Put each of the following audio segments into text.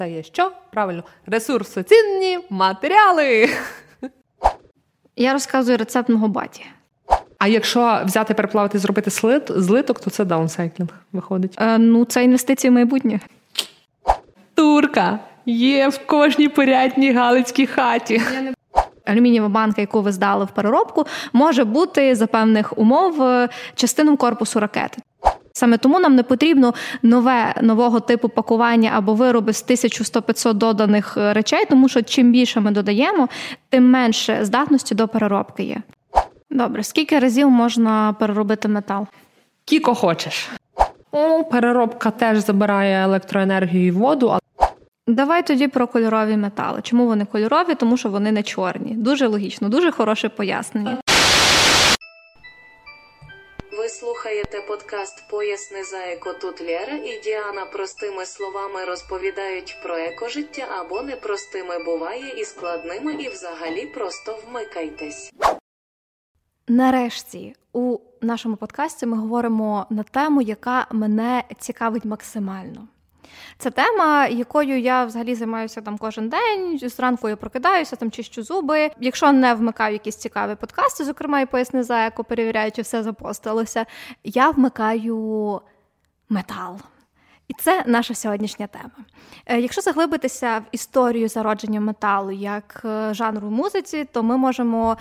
Це є що? Правильно, ресурсоцінні матеріали. Я розказую рецепт мого баті. А якщо взяти переплавити і зробити слит, злиток, то це даунсайклінг виходить. Е, ну, це інвестиції в майбутнє. Турка є в кожній порядній галицькій хаті. Алюмінієва банка, яку ви здали в переробку, може бути за певних умов е, частиною корпусу ракети. Саме тому нам не потрібно нове нового типу пакування або вироби з 1100-500 доданих е, речей, тому що чим більше ми додаємо, тим менше здатності до переробки є. Добре, скільки разів можна переробити метал? Кіко хочеш. О, переробка теж забирає електроенергію і воду. Але... Давай тоді про кольорові метали. Чому вони кольорові? Тому що вони не чорні. Дуже логічно, дуже хороше пояснення. Ви слухаєте подкаст Поясни за еко тут Лєра і Діана простими словами розповідають про екожиття або непростими буває і складними, і взагалі просто вмикайтесь. Нарешті у нашому подкасті ми говоримо на тему, яка мене цікавить максимально. Це тема, якою я взагалі займаюся там кожен день. Зранку я прокидаюся, там чищу зуби. Якщо не вмикаю якісь цікаві подкасти, зокрема і поясни за еко, перевіряю, чи все запостилося, я вмикаю метал. І це наша сьогоднішня тема. Е, якщо заглибитися в історію зародження металу як е, жанру музиці, то ми можемо.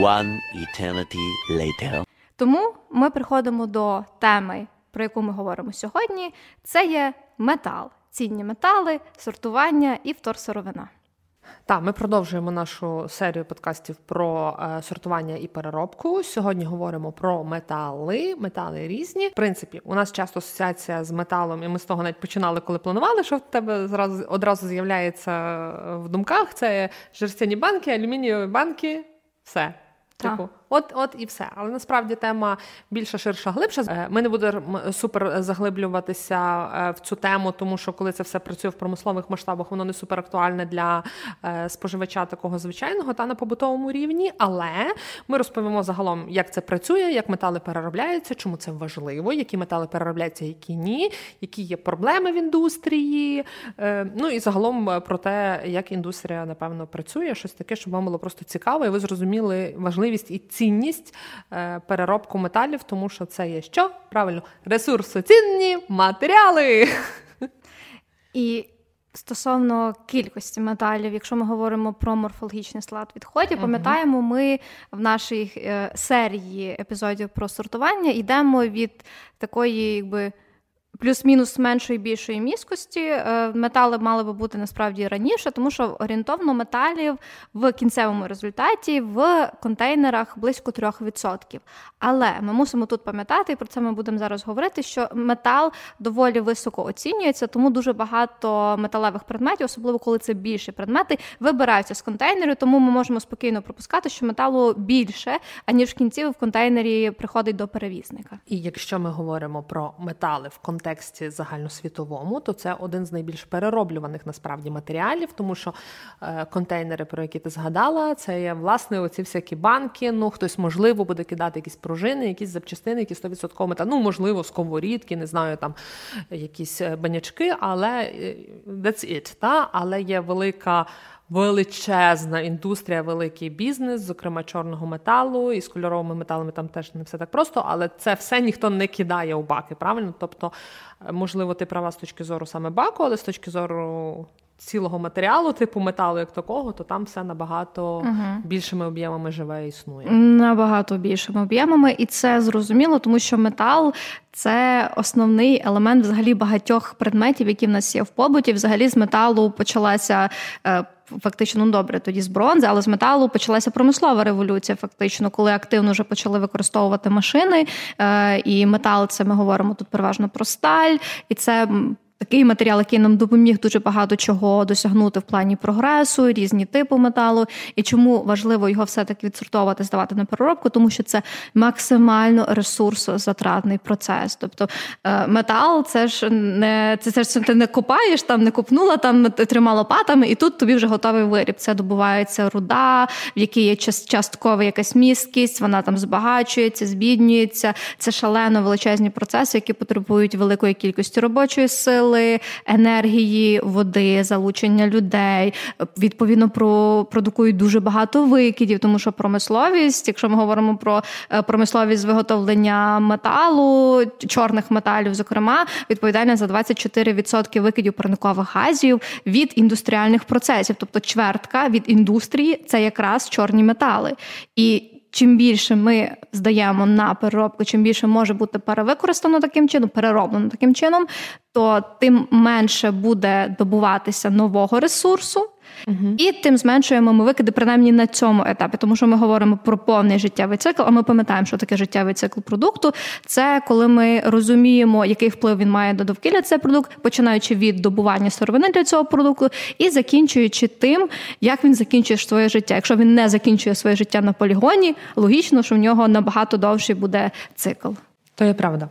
One eternity later. Тому ми приходимо до теми, про яку ми говоримо сьогодні. Це є метал, цінні метали, сортування і вторсировина. Так, ми продовжуємо нашу серію подкастів про е, сортування і переробку. Сьогодні говоримо про метали. Метали різні. В принципі, у нас часто асоціація з металом, і ми з того навіть починали, коли планували, що в тебе зразу одразу з'являється в думках. Це жерстяні банки, алюмінієві банки, все. Типу, от, от і все. Але насправді тема більша, ширша, глибша. Е, ми не будемо супер заглиблюватися е, в цю тему, тому що коли це все працює в промислових масштабах, воно не супер актуальне для е, споживача такого звичайного та на побутовому рівні. Але ми розповімо загалом, як це працює, як метали переробляються, чому це важливо, які метали переробляються, які ні, які є проблеми в індустрії. Ну і загалом про те, як індустрія напевно працює, щось таке, щоб вам було просто цікаво, і ви зрозуміли важливість і ці цінність е, переробку металів, тому що це є що? Правильно, ресурсоцінні матеріали. І стосовно кількості металів, якщо ми говоримо про морфологічний склад відходів, пам'ятаємо, ми в нашій е, серії епізодів про сортування йдемо від такої, якби плюс-мінус меншої більшої міскості. Е, метали мали би бути насправді раніше, тому що орієнтовно металів в кінцевому результаті в контейнерах близько 3%. Але ми мусимо тут пам'ятати, і про це ми будемо зараз говорити, що метал доволі високо оцінюється, тому дуже багато металевих предметів, особливо коли це більші предмети, вибираються з контейнеру, тому ми можемо спокійно пропускати, що металу більше, аніж в кінці в контейнері приходить до перевізника. І якщо ми говоримо про метали в контейнері, контексті загальносвітовому, то це один з найбільш перероблюваних насправді матеріалів, тому що е, контейнери, про які ти згадала, це є власне оці всякі банки. Ну хтось можливо буде кидати якісь пружини, якісь запчастини, які 100% мета. Ну можливо, сковорідки, не знаю, там якісь е, банячки, але е, that's it, та але є велика величезна індустрія, великий бізнес, зокрема чорного металу, і з кольоровими металами там теж не все так просто, але це все ніхто не кидає у баки. Правильно? Тобто, е, можливо, ти права з точки зору саме баку, але з точки зору. Цілого матеріалу, типу металу, як такого, то там все набагато uh більшими об'ємами живе і існує. Набагато більшими об'ємами, і це зрозуміло, тому що метал це основний елемент взагалі багатьох предметів, які в нас є в побуті. Взагалі з металу почалася. Е, фактично, ну добре, тоді з бронзи, але з металу почалася промислова революція, фактично, коли активно вже почали використовувати машини. Е, і метал, це ми говоримо тут переважно про сталь, і це такий матеріал, який нам допоміг дуже багато чого досягнути в плані прогресу, різні типи металу. І чому важливо його все-таки відсортовувати, здавати на переробку, тому що це максимально ресурсозатратний процес. Тобто е, метал це ж не це ж ти не копаєш, там не копнула, там тримала лопатами, і тут тобі вже готовий виріб. Це добувається руда, в якій є часткова якась місткість, вона там збагачується, збіднюється. Це шалено величезні процеси, які потребують великої кількості робочої сили сили, енергії, води, залучення людей. Відповідно, про продукують дуже багато викидів, тому що промисловість, якщо ми говоримо про е, промисловість з виготовлення металу, чорних металів, зокрема, відповідальна за 24% викидів парникових газів від індустріальних процесів, тобто чвертка від індустрії це якраз чорні метали. І чим більше ми здаємо на переробку, чим більше може бути перевикористано таким чином, перероблено таким чином, то тим менше буде добуватися нового ресурсу. Угу. І тим зменшуємо ми викиди, принаймні на цьому етапі, тому що ми говоримо про повний життєвий цикл. А ми пам'ятаємо, що таке життєвий цикл продукту. Це коли ми розуміємо, який вплив він має до довкілля цей продукт, починаючи від добування сировини для цього продукту і закінчуючи тим, як він закінчує своє життя. Якщо він не закінчує своє життя на полігоні, логічно, що в нього набагато довший буде цикл. То є правда.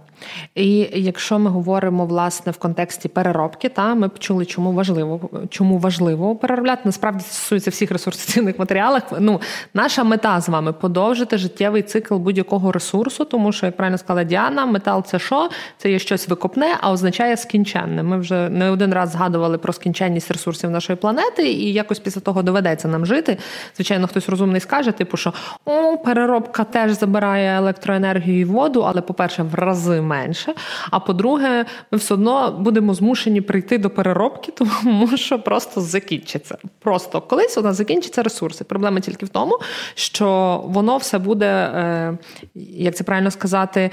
І якщо ми говоримо власне в контексті переробки, та ми почули, чому важливо чому важливо переробляти. Насправді стосується всіх ресурсційних матеріалів. Ну, наша мета з вами подовжити життєвий цикл будь-якого ресурсу, тому що, як правильно сказала Діана, метал це що? Це є щось викопне, а означає скінченне. Ми вже не один раз згадували про скінченність ресурсів нашої планети, і якось після того доведеться нам жити. Звичайно, хтось розумний скаже, типу, що о, переробка теж забирає електроенергію і воду, але, по-перше, в рази менше. А по-друге, ми все одно будемо змушені прийти до переробки, тому що просто закінчиться. Просто колись у нас закінчаться ресурси. Проблема тільки в тому, що воно все буде, е, як це правильно сказати,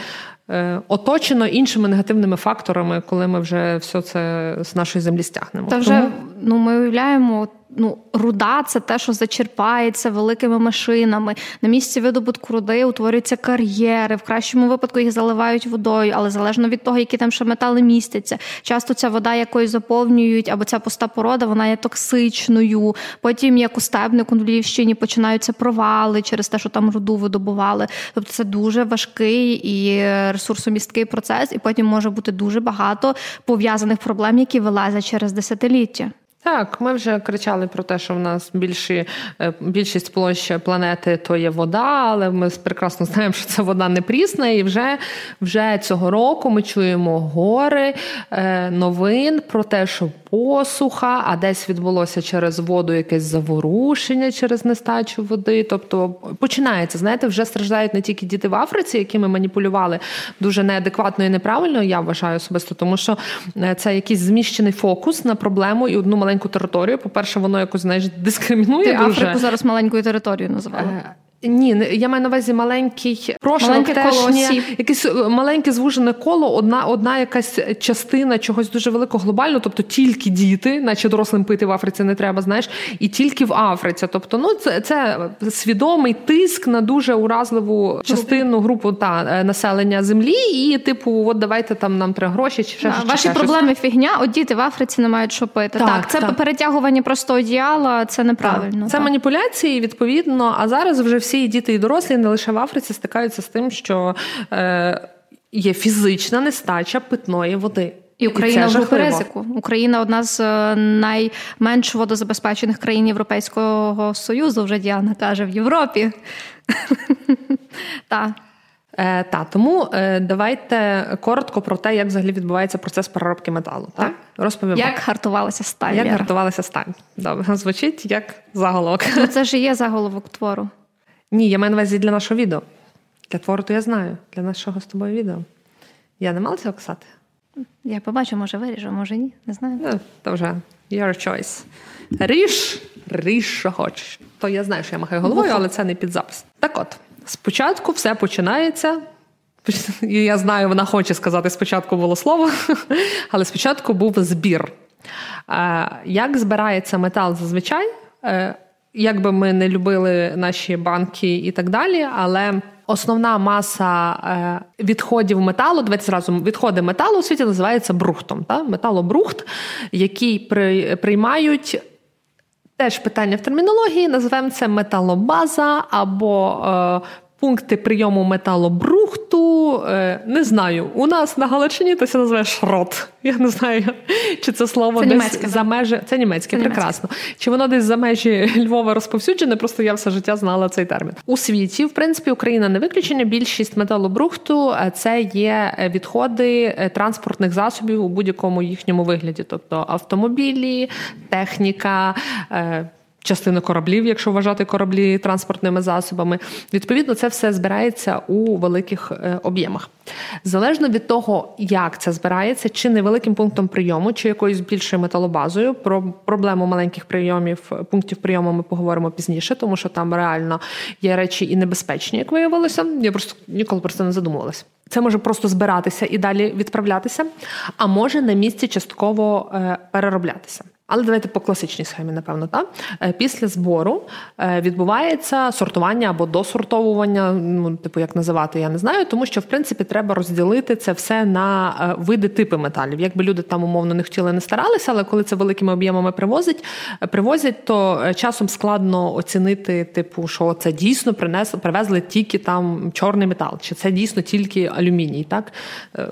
е, оточено іншими негативними факторами, коли ми вже все це з нашої землі стягнемо. Та вже ну ми уявляємо ну, руда це те, що зачерпається великими машинами. На місці видобутку руди утворюються кар'єри. В кращому випадку їх заливають водою, але залежно від того, які там ще метали містяться. Часто ця вода якою заповнюють, або ця пуста порода, вона є токсичною. Потім, як у стебнику в Львівщині, починаються провали через те, що там руду видобували. Тобто це дуже важкий і ресурсомісткий процес, і потім може бути дуже багато пов'язаних проблем, які вилазять через десятиліття. Так, ми вже кричали про те, що в нас більші, е, більшість площі планети то є вода, але ми прекрасно знаємо, що це вода не прісна, і вже вже цього року ми чуємо гори е, новин про те, що посуха, а десь відбулося через воду якесь заворушення через нестачу води. Тобто починається, знаєте, вже страждають не тільки діти в Африці, якими маніпулювали дуже неадекватно і неправильно, я вважаю особисто, тому що е, це якийсь зміщений фокус на проблему і одну маленьку територію. По-перше, воно якось знаєш, дискримінує. Ти дуже. Африку зараз маленькою територією називали. Ні, я маю на увазі маленький прошарок, теж якесь е, маленьке звужене коло, одна одна якась частина чогось дуже великого глобального, тобто тільки діти, наче дорослим пити в Африці не треба, знаєш, і тільки в Африці. Тобто, ну це це свідомий тиск на дуже уразливу частину групу та е, населення землі. І, типу, от давайте там нам треба гроші чи ще а, ваші ще проблеми щось. фігня. От діти в Африці не мають що пити. Так, так це так. перетягування просто одіяла, це неправильно. Так. Це маніпуляції, відповідно. А зараз вже всі діти і дорослі не лише в Африці стикаються з тим, що е, є фізична нестача питної води. І Україна в групі ризику. Україна одна з е, найменш водозабезпечених країн Європейського Союзу, вже Діана каже, в Європі. Так. Е, та тому е, давайте коротко про те, як взагалі відбувається процес переробки металу. Так, розповімо. Як гартувалася сталь. Як гартувалася сталь. Добре, звучить як заголовок. Ну, Це ж є заголовок твору. Ні, я маю на увазі для нашого відео. Для твору то я знаю, для нашого з тобою відео. Я не мала цього писати? Я побачу, може виріжу, може ні. Не знаю. Ну, То вже your choice. Ріж, ріж, що хочеш. То я знаю, що я махаю головою, але це не під запис. Так от, спочатку все починається. І Я знаю, вона хоче сказати, спочатку було слово, але спочатку був збір. Як збирається метал зазвичай? Як би ми не любили наші банки і так далі, але основна маса е, відходів металу, давайте зразу відходи металу у світі називаються брухтом. Та? Металобрухт, який при, приймають. Теж питання в термінології, називаємо це металобаза або е, пункти прийому металобрухту. Е, не знаю. У нас на Галичині то це називає шрот. Я не знаю, чи це слово це десь німецьке, за межі. Це німецьке, це прекрасно. Німецьке. Чи воно десь за межі Львова розповсюджене? Просто я все життя знала цей термін. У світі, в принципі, Україна не виключення. Більшість металобрухту е, це є е, відходи транспортних засобів у будь-якому їхньому вигляді, тобто автомобілі, техніка частину кораблів, якщо вважати кораблі транспортними засобами. Відповідно, це все збирається у великих е, об'ємах. Залежно від того, як це збирається, чи невеликим пунктом прийому, чи якоюсь більшою металобазою. Про проблему маленьких прийомів, пунктів прийому ми поговоримо пізніше, тому що там реально є речі і небезпечні, як виявилося. Я просто ніколи про це не задумувалася. Це може просто збиратися і далі відправлятися, а може на місці частково е, перероблятися. Але давайте по класичній схемі, напевно, так? Е, після збору е, відбувається сортування або досортовування, ну, типу, як називати, я не знаю, тому що в принципі треба розділити це все на види типи металів. Якби люди там умовно не хотіли, не старалися, але коли це великими об'ємами привозять, привозять, то часом складно оцінити, типу, що це дійсно принесли, привезли тільки там чорний метал, чи це дійсно тільки алюміній. Так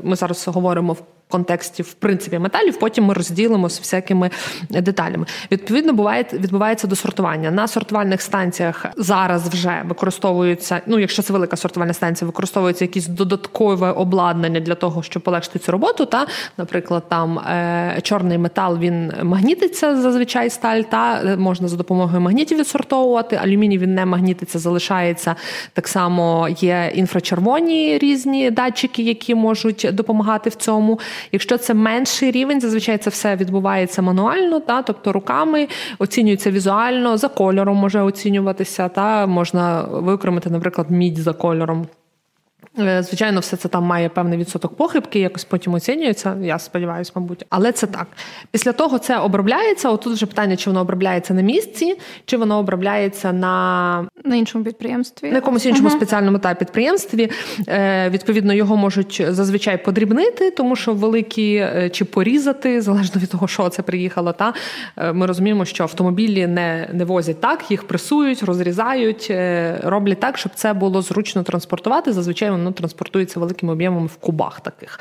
ми зараз говоримо контексті в принципі металів. Потім ми розділимо з всякими деталями. Відповідно, буває відбувається досортування. На сортувальних станціях зараз вже використовуються. Ну, якщо це велика сортувальна станція, використовується якісь додаткове обладнання для того, щоб полегшити цю роботу. Та, наприклад, там е, чорний метал він магнітиться зазвичай сталь, та е, можна за допомогою магнітів відсортовувати. Алюміній він не магнітиться, залишається так само. Є інфрачервоні різні датчики, які можуть допомагати в цьому. Якщо це менший рівень, зазвичай це все відбувається мануально, та тобто руками оцінюється візуально, за кольором може оцінюватися, та можна виокремити, наприклад, мідь за кольором. Е, звичайно, все це там має певний відсоток похибки, якось потім оцінюється. Я сподіваюся, мабуть, але це так. Після того це обробляється. Отут вже питання, чи воно обробляється на місці, чи воно обробляється на на іншому підприємстві, на якомусь іншому uh-huh. спеціальному та підприємстві. Е, Відповідно, його можуть зазвичай подрібнити, тому що великі е, чи порізати, залежно від того, що це приїхало. Та е, ми розуміємо, що автомобілі не, не возять так, їх пресують, розрізають, роблять так, щоб це було зручно транспортувати. Зазвичай воно транспортується великими об'ємами в кубах таких.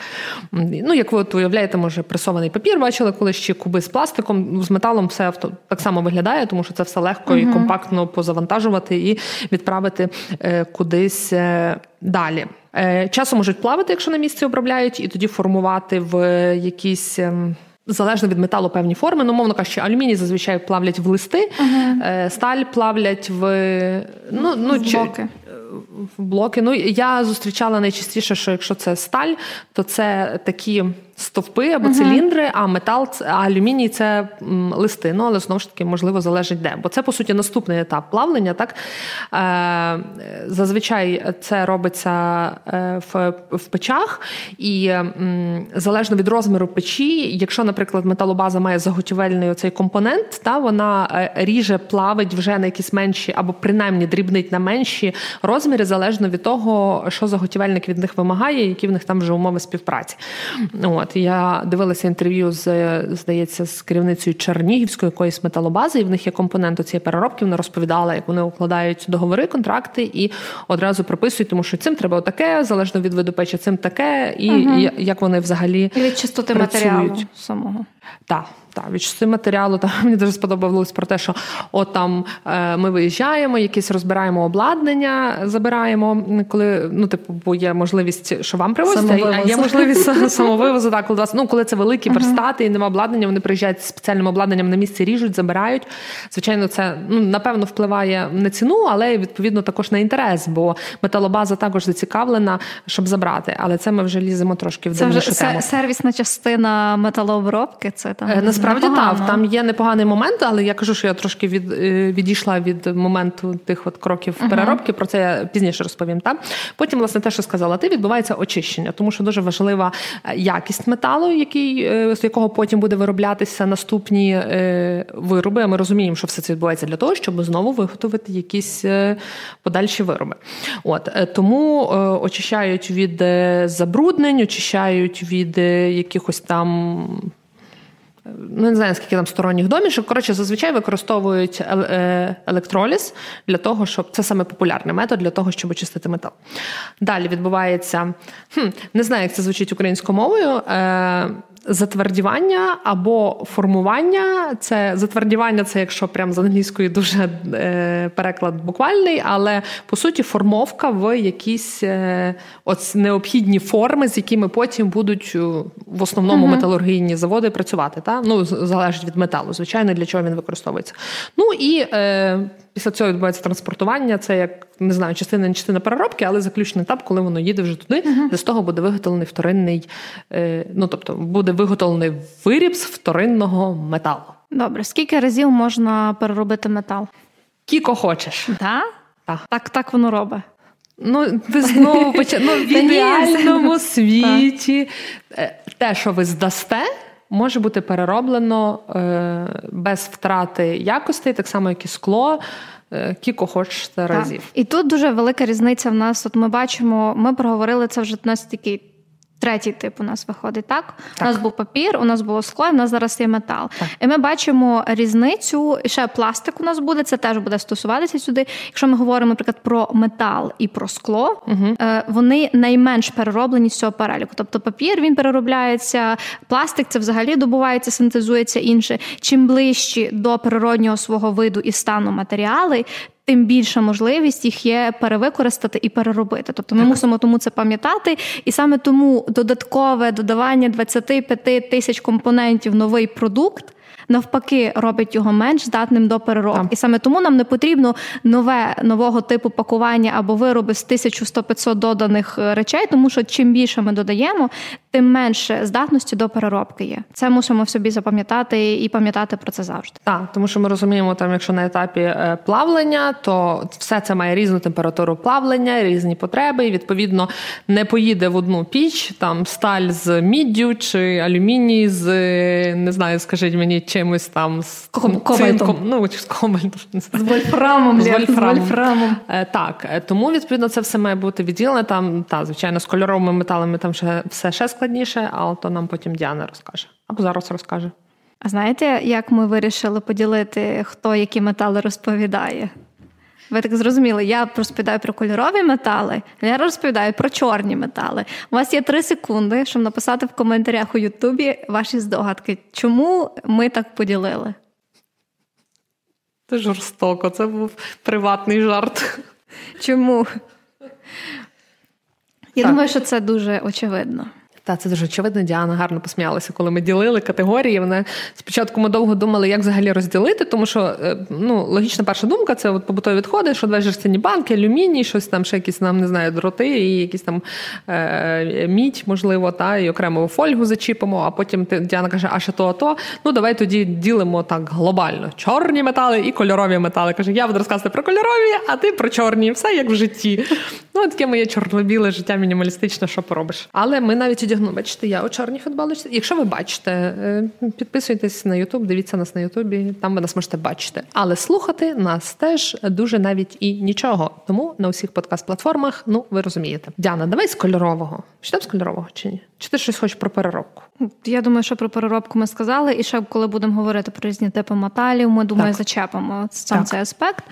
Ну, як ви от уявляєте, може, пресований папір бачили, коли ще куби з пластиком, з металом все авто так само виглядає, тому що це все легко uh і компактно позавантажувати і відправити е, кудись е, далі. Е, часом можуть плавати, якщо на місці обробляють, і тоді формувати в якісь. Ем, залежно від металу певні форми, ну, мовно кажучи, алюміній зазвичай плавлять в листи, uh сталь плавлять в ну, ну, в блоки в блоки. Ну я зустрічала найчастіше, що якщо це сталь, то це такі стовпи або uh-huh. циліндри, а метал, а алюміній це листи. Ну, але знову ж таки, можливо, залежить де. Бо це, по суті, наступний етап плавлення. Так? Е, Зазвичай це робиться е, в в печах, і м, залежно від розміру печі, якщо, наприклад, металобаза має заготівельний оцей компонент, та вона е, ріже, плавить вже на якісь менші, або принаймні дрібнить на менші розміри, залежно від того, що заготівельник від них вимагає, які в них там вже умови співпраці. От. От я дивилася інтерв'ю з здається з керівницею Чернігівської якоїсь металобази, і в них є компонент цієї переробки. Вона розповідала, як вони укладають договори, контракти і одразу прописують, тому що цим треба таке, залежно від виду печі, цим таке, і угу. як вони взагалі і від чистоти працюють. матеріалу самого. Так. Так, від матеріалу там мені дуже сподобалось про те, що от там е, ми виїжджаємо, якісь розбираємо обладнання, забираємо, коли ну типу, бо є можливість, що вам привозять, а є можливість самовивозу. Так, коли вас ну коли це великі верстати і нема обладнання, вони приїжджають з спеціальним обладнанням на місці, ріжуть, забирають. Звичайно, це ну напевно впливає на ціну, але відповідно також на інтерес, бо металобаза також зацікавлена, щоб забрати. Але це ми вже ліземо трошки в Це вже тему. сервісна частина металообробки. Там е, насправді так, там є непоганий момент, але я кажу, що я трошки від е, відійшла від моменту тих от кроків uh-huh. переробки. Про це я пізніше розповім. Та потім, власне, те, що сказала, ти відбувається очищення, тому що дуже важлива якість металу, який з якого потім буде вироблятися наступні вироби. А ми розуміємо, що все це відбувається для того, щоб знову виготовити якісь подальші вироби. От тому очищають від забруднень, очищають від якихось там. Ну, не знаю, скільки там сторонніх домішок. Коротше, зазвичай використовують е, електроліз для того, щоб це саме популярний метод для того, щоб очистити метал. Далі відбувається, хм, не знаю, як це звучить українською мовою. Е, Затвердівання або формування. Це затвердівання, це якщо прям з англійської дуже е, переклад буквальний, але по суті формовка в якісь е, от необхідні форми, з якими потім будуть е, в основному uh-huh. металургійні заводи працювати. Та? Ну, залежить від металу, звичайно, для чого він використовується. Ну і е, після цього відбувається транспортування. Це як не знаю, частина не частина переробки, але заключний етап, коли воно їде вже туди, uh-huh. де з того буде виготовлений вторинний, е, ну тобто буде виготовлений виріб з вторинного металу. Добре, скільки разів можна переробити метал? Кіко хочеш. Да? Так, так, так воно робить. Ну, ви знову почали ну, в ідеальному світі. Е, те, що ви здасте, може бути перероблено е, без втрати якостей, так само, як і скло. Е, кіко хочете разів. І тут дуже велика різниця в нас. От ми бачимо, ми проговорили це вже нас такий Третій тип у нас виходить, так? так? У нас був папір, у нас було скло, у нас зараз є метал. Так. І ми бачимо різницю. І ще пластик у нас буде, це теж буде стосуватися сюди. Якщо ми говоримо, наприклад, про метал і про скло, угу. вони найменш перероблені з цього переліку. Тобто папір він переробляється, пластик це взагалі добувається, синтезується інше. Чим ближчі до природнього свого виду і стану матеріали, тим більша можливість їх є перевикористати і переробити. Тобто ми так. мусимо тому це пам'ятати, і саме тому додаткове додавання 25 тисяч компонентів новий продукт навпаки робить його менш здатним до переробки. І саме тому нам не потрібно нове нового типу пакування або вироби з 1100-500 доданих е, речей, тому що чим більше ми додаємо, тим менше здатності до переробки є. Це мусимо в собі запам'ятати і пам'ятати про це завжди. Так, тому що ми розуміємо, там, якщо на етапі е, плавлення, то все це має різну температуру плавлення, різні потреби. і Відповідно, не поїде в одну піч там сталь з міддю чи алюміній з не знаю, скажіть мені чимось там з цинком, ну з комальтом, з вольфрамом. З вольфрамом. З вольфрамом. Е, так, е, тому відповідно це все має бути відділене. Там та звичайно з кольоровими металами там ще все ще складніше, але то нам потім Діана розкаже або зараз розкаже. А знаєте, як ми вирішили поділити, хто які метали розповідає? Ви так зрозуміли, я розповідаю про кольорові метали, я розповідаю про чорні метали. У вас є три секунди, щоб написати в коментарях у Ютубі ваші здогадки, чому ми так поділили. Це жорстоко, це був приватний жарт. Чому? Я так. думаю, що це дуже очевидно. Та це дуже очевидно. Діана гарно посміялася, коли ми ділили категорії. Вона спочатку ми довго думали, як взагалі розділити, тому що е, ну логічна перша думка це от побутові відходи, що два жерстяні банки, алюміній, щось там, ще якісь нам не знаю, дроти, і якісь там е, мідь, можливо, та і окремо фольгу зачіпимо. А потім Діана каже: А ще то, а то. Ну давай тоді ділимо так глобально: чорні метали і кольорові метали. Каже, я буду розказувати про кольорові, а ти про чорні. Все як в житті. Ну таке моє чорно-біле життя мінімалістичне, що поробиш. Але ми навіть одягнули, бачите, я у чорній футболочці. Якщо ви бачите, е, підписуйтесь на Ютуб, дивіться нас на Ютубі, там ви нас можете бачити. Але слухати нас теж дуже навіть і нічого. Тому на усіх подкаст-платформах, ну ви розумієте. Діана, давай з кольорового. Чи там з кольорового чи ні? Чи ти щось хочеш про переробку? Я думаю, що про переробку ми сказали, і ще коли будемо говорити про різні типи металів, ми думаю, так. зачепимо сам так. цей аспект.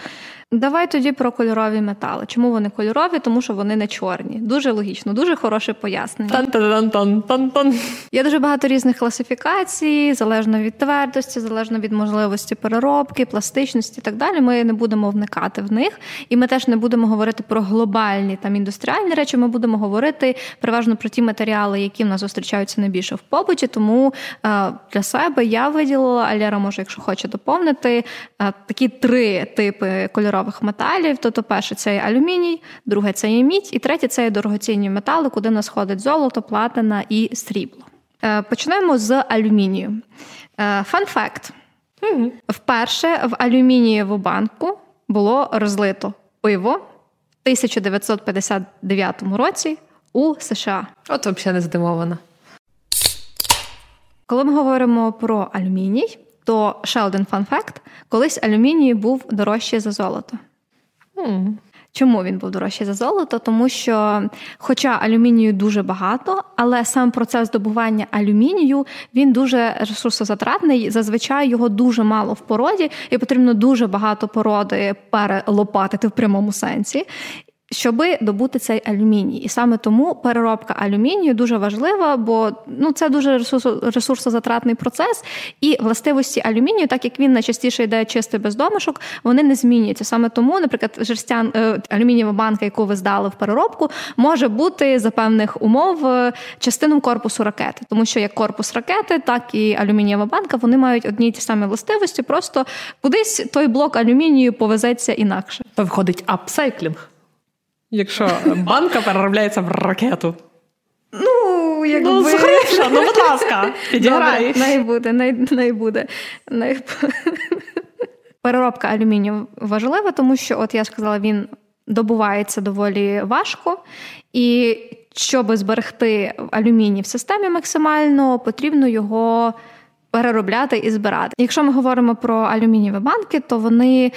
Давай тоді про кольорові метали. Чому вони кольорові? Тому що вони не чорні. Дуже логічно, дуже хороше пояснення. Тан-тан-тан-тан-тан. Є дуже багато різних класифікацій, залежно від твердості, залежно від можливості переробки, пластичності і так далі. Ми не будемо вникати в них, і ми теж не будемо говорити про глобальні там індустріальні речі. Ми будемо говорити переважно про ті матеріали, які в нас зустрічаються найбільше в побуті. Тому е, для себе я виділила, а може, якщо хоче доповнити, е, такі три типи кольорових кольорових металів. Тобто, перше це є алюміній, друге це є мідь, і третє це є дорогоцінні метали, куди нас ходить золото, платина і срібло. Е, почнемо з алюмінію. Фан факт. Вперше в алюмінієву банку було розлито пиво в 1959 році у США. От взагалі не здивована. Коли ми говоримо про алюміній, то ще один фан-факт: колись алюміній був дорожчий за золото. Mm. Чому він був дорожчий за золото? Тому що, хоча алюмінію дуже багато, але сам процес добування алюмінію він дуже ресурсозатратний. Зазвичай його дуже мало в породі, і потрібно дуже багато породи перелопатити в прямому сенсі щоби добути цей алюміній. І саме тому переробка алюмінію дуже важлива, бо ну це дуже ресурсозатратний процес, і властивості алюмінію, так як він найчастіше йде чистий без домишок, вони не змінюються. Саме тому, наприклад, жерстян е, алюмінієва банка, яку ви здали в переробку, може бути за певних умов е, частиною корпусу ракети, тому що як корпус ракети, так і алюмінієва банка вони мають одні й ті самі властивості, просто кудись той блок алюмінію повезеться інакше. То виходить апсайклінг якщо банка переробляється в ракету. Ну, якби... Ну, схрипша, ну, будь ласка, підіграй. Най буде, най, най буде. Най... Переробка алюмінію важлива, тому що, от я сказала, він добувається доволі важко, і щоб зберегти алюміній в системі максимально, потрібно його переробляти і збирати. Якщо ми говоримо про алюмінієві банки, то вони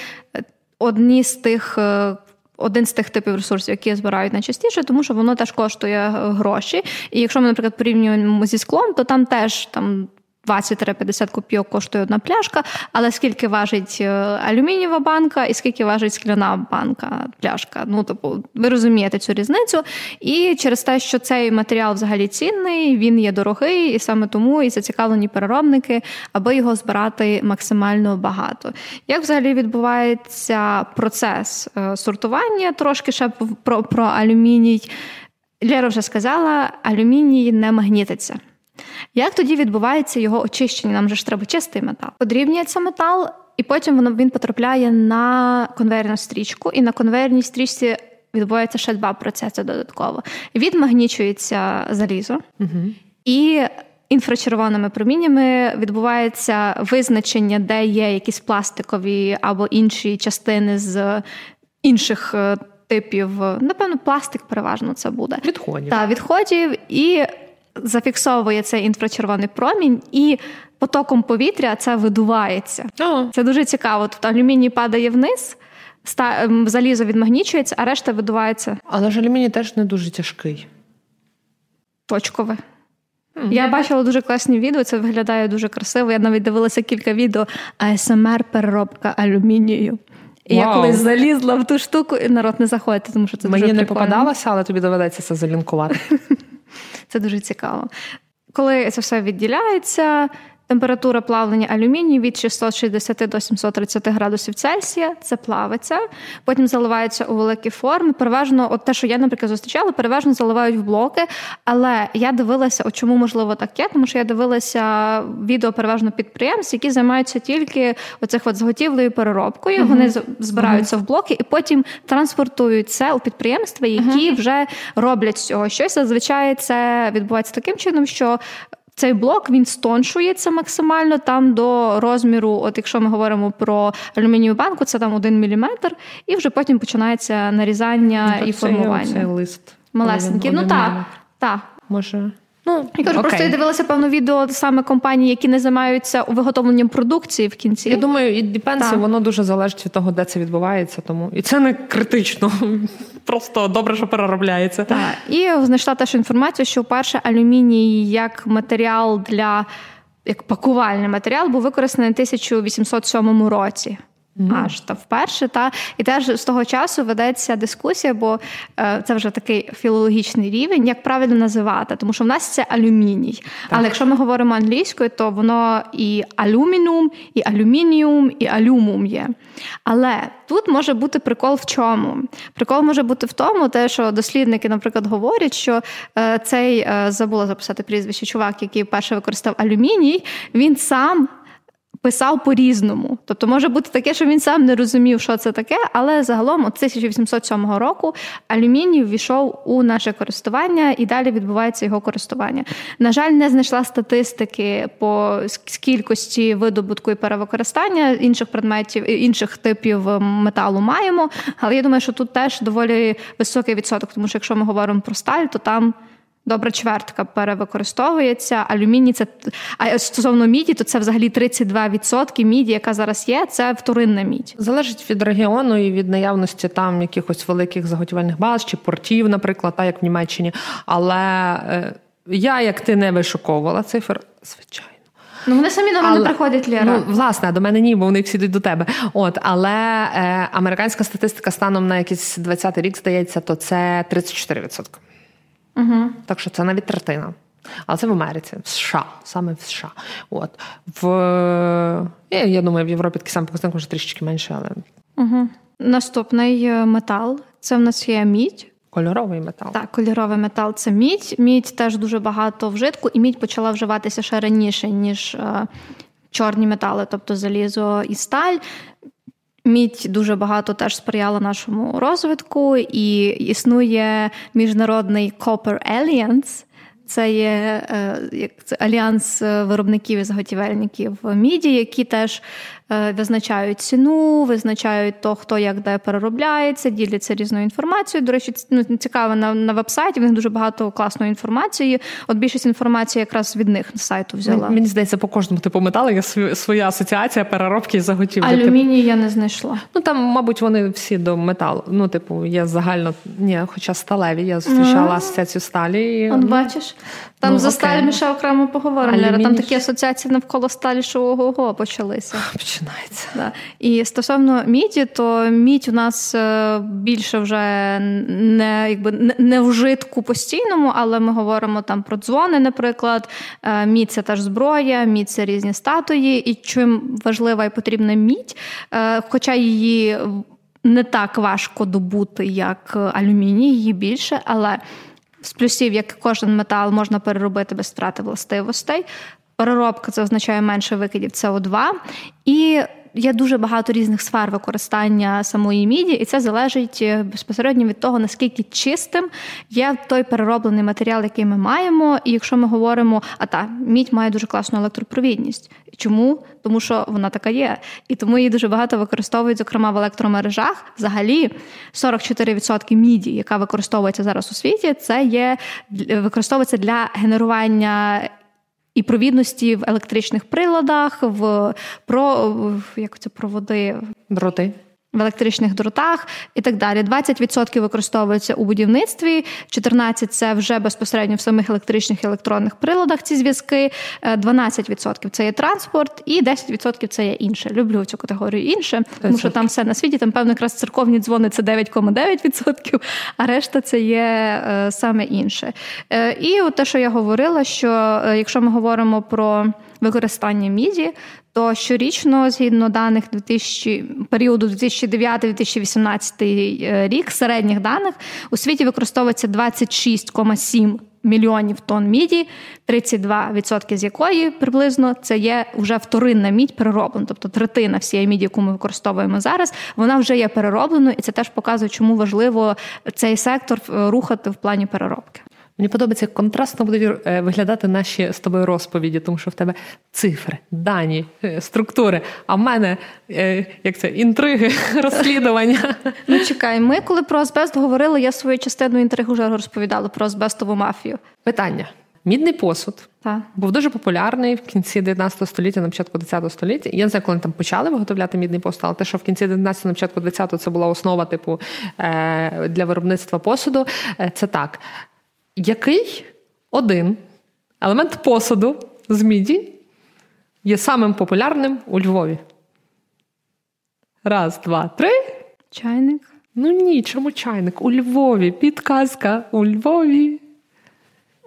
одні з тих е, один з тих типів ресурсів, які збирають найчастіше, тому що воно теж коштує е, гроші. І якщо ми, наприклад, порівнюємо зі склом, то там теж там 20-50 копійок коштує одна пляшка, але скільки важить е, алюмінієва банка і скільки важить скляна банка, пляшка. Ну, тобто, ви розумієте цю різницю. І через те, що цей матеріал взагалі цінний, він є дорогий, і саме тому і зацікавлені переробники, аби його збирати максимально багато. Як взагалі відбувається процес е, сортування? Трошки ще про, про алюміній. Лера вже сказала, алюміній не магнітиться. Як тоді відбувається його очищення? Нам же ж треба чистий метал. Подрібнюється метал, і потім воно він потрапляє на конвейерну стрічку, і на конвейерній стрічці відбувається ще два процеси додатково. Відмагнічується залізо угу. і. Інфрачервоними проміннями відбувається визначення, де є якісь пластикові або інші частини з інших е, типів. Напевно, пластик переважно це буде. Відходів. Так, відходів і зафіксовує цей інфрачервоний промінь і. Потоком повітря це видувається. О. Це дуже цікаво. Тут алюміній падає вниз, ем, залізо відмагнічується, а решта видувається. Але ж алюміній теж не дуже тяжкий. Точкове. Mm. Я бачила дуже класні відео, це виглядає дуже красиво. Я навіть дивилася кілька відео АСМР переробка алюмінію. І wow. я колись залізла в ту штуку, і народ не заходить, тому що це Мені дуже не попадалося, але тобі доведеться це залінкувати. Це дуже цікаво. Коли це все відділяється, Температура плавлення алюмінію від 660 до 730 градусів Цельсія це плавиться, потім заливається у великі форми. Переважно, от те, що я, наприклад, зустрічала, переважно заливають в блоки. Але я дивилася, от чому можливо так є, тому що я дивилася відео переважно підприємств, які займаються тільки оцих от зготівлею переробкою. uh Вони збираються uh в блоки і потім транспортують це у підприємства, які uh вже роблять з цього щось. Зазвичай це відбувається таким чином, що цей блок він стоншується максимально там до розміру. От якщо ми говоримо про алюмінієву банку, це там один міліметр, і вже потім починається нарізання ну, і формування. Цей лист малесенький. Ну так, так. Може. Ну, я кажу, просто я дивилася певно відео саме компанії, які не займаються виготовленням продукції в кінці. Я думаю, і Діпенсі воно дуже залежить від того, де це відбувається. Тому і це не критично. Просто добре, що переробляється. Так. І знайшла теж інформацію, що вперше алюміній як матеріал для як пакувальний матеріал був використаний в 1807 році. Mm-hmm. Аж та вперше, та і теж з того часу ведеться дискусія, бо е, це вже такий філологічний рівень, як правильно називати, тому що в нас це алюміній. Так. Але якщо ми говоримо англійською, то воно і алюмінум, і алюмініум, і алюмум є. Але тут може бути прикол в чому? Прикол може бути в тому, те, що дослідники, наприклад, говорять, що е, цей е, забула записати прізвище чувак, який перше використав алюміній, він сам писав по-різному. Тобто може бути таке, що він сам не розумів, що це таке, але загалом от 1807 року алюміній ввійшов у наше користування і далі відбувається його користування. На жаль, не знайшла статистики по кількості видобутку і перевикористання інших предметів інших типів металу маємо. Але я думаю, що тут теж доволі високий відсоток, тому що якщо ми говоримо про сталь, то там добра чвертка перевикористовується. Алюміній це а стосовно міді, то це взагалі 32% міді, яка зараз є. Це вторинна мідь. Залежить від регіону і від наявності там якихось великих заготівельних баз чи портів, наприклад, так як в Німеччині. Але е, я, як ти не вишуковувала цифр, звичайно. Ну, вони самі до мене але, приходять Лєра. Ну, власне, до мене ні, бо вони всі йдуть до тебе. От, але е, американська статистика станом на якийсь 20-й рік, здається, то це 34%. Угу. Так що це навіть третина. Але це в Америці, в США, саме в США. От. В, Я я думаю, в Європі такий самий показник, може трішечки менше, але. Угу. Наступний е, метал це в нас є мідь. Кольоровий метал. Так, кольоровий метал це мідь. Мідь теж дуже багато вжитку, і мідь почала вживатися ще раніше, ніж е, чорні метали, тобто залізо і сталь. Мідь дуже багато теж сприяла нашому розвитку, і існує міжнародний Copper Alliance, це є е, це альянс виробників і заготівельників міді, які теж визначають ціну, визначають то, хто як де переробляється, діляться різною інформацією. До речі, ну, цікаво на на веб-сайті. В них дуже багато класної інформації. От більшість інформації якраз від них з сайту взяла. Мені здається, по кожному типу металу є своя асоціація переробки і заготівлі. Алюміній я не знайшла. Ну там, мабуть, вони всі до металу. Ну, типу, є загально ні, хоча сталеві. Я зустрічала mm-hmm. асоціацію сталі. І... От бачиш. Там ну, за сталь ми ще окремо поговоримо. Алюміній... Там такі асоціації навколо сталі, що ого-го почалися починається. Да. І стосовно міді, то мідь у нас е, більше вже не якби не в житку постійному, але ми говоримо там про дзвони, наприклад. Е, мідь це теж зброя, мідь це різні статуї, і чим важлива і потрібна мідь, е, хоча її не так важко добути, як алюміній, її більше, але. З плюсів, як кожен метал можна переробити без втрати властивостей. Переробка це означає менше викидів СО2. І є дуже багато різних сфер використання самої міді, і це залежить е, безпосередньо від того, наскільки чистим є той перероблений матеріал, який ми маємо. І якщо ми говоримо, а та мідь має дуже класну електропровідність. Чому? Тому що вона така є. І тому її дуже багато використовують, зокрема в електромережах. Взагалі 44% міді, яка використовується зараз у світі, це є використовується для генерування і провідності в електричних приладах, в про як це проводи? Дроти в електричних дротах і так далі. 20% використовується у будівництві, 14% це вже безпосередньо в самих електричних і електронних приладах. Ці зв'язки, 12% це є транспорт, і 10% це є інше. Люблю цю категорію інше, тому що там все на світі. Там певно якраз церковні дзвони це 9,9%, а решта це є е, саме інше. Е, і от те, що я говорила, що е, якщо ми говоримо про використання міді, то щорічно, згідно даних 2000, періоду 2009-2018 е, рік, середніх даних у світі використовується 26,7 мільйонів тонн міді, 32% з якої приблизно це є вже вторинна мідь перероблена. Тобто третина всієї міді, яку ми використовуємо зараз, вона вже є переробленою, і це теж показує, чому важливо цей сектор е, рухати в плані переробки. Мені подобається, як контрастно будуть е, виглядати наші з тобою розповіді, тому що в тебе цифри, дані, е, структури. А в мене е, як це інтриги, розслідування. Ну чекай, ми коли про Азбест говорили, я свою частину інтриг вже розповідала про Азбестову мафію. Питання. Мідний посуд так. був дуже популярний в кінці 19 століття, на початку 20 століття. Я не знаю, коли там почали виготовляти мідний посуд, але те, що в кінці 19 на початку 20 це була основа типу для виробництва посуду. Це так який один елемент посуду з міді є самим популярним у Львові? Раз, два, три. Чайник. Ну ні, чому чайник? У Львові. Підказка у Львові.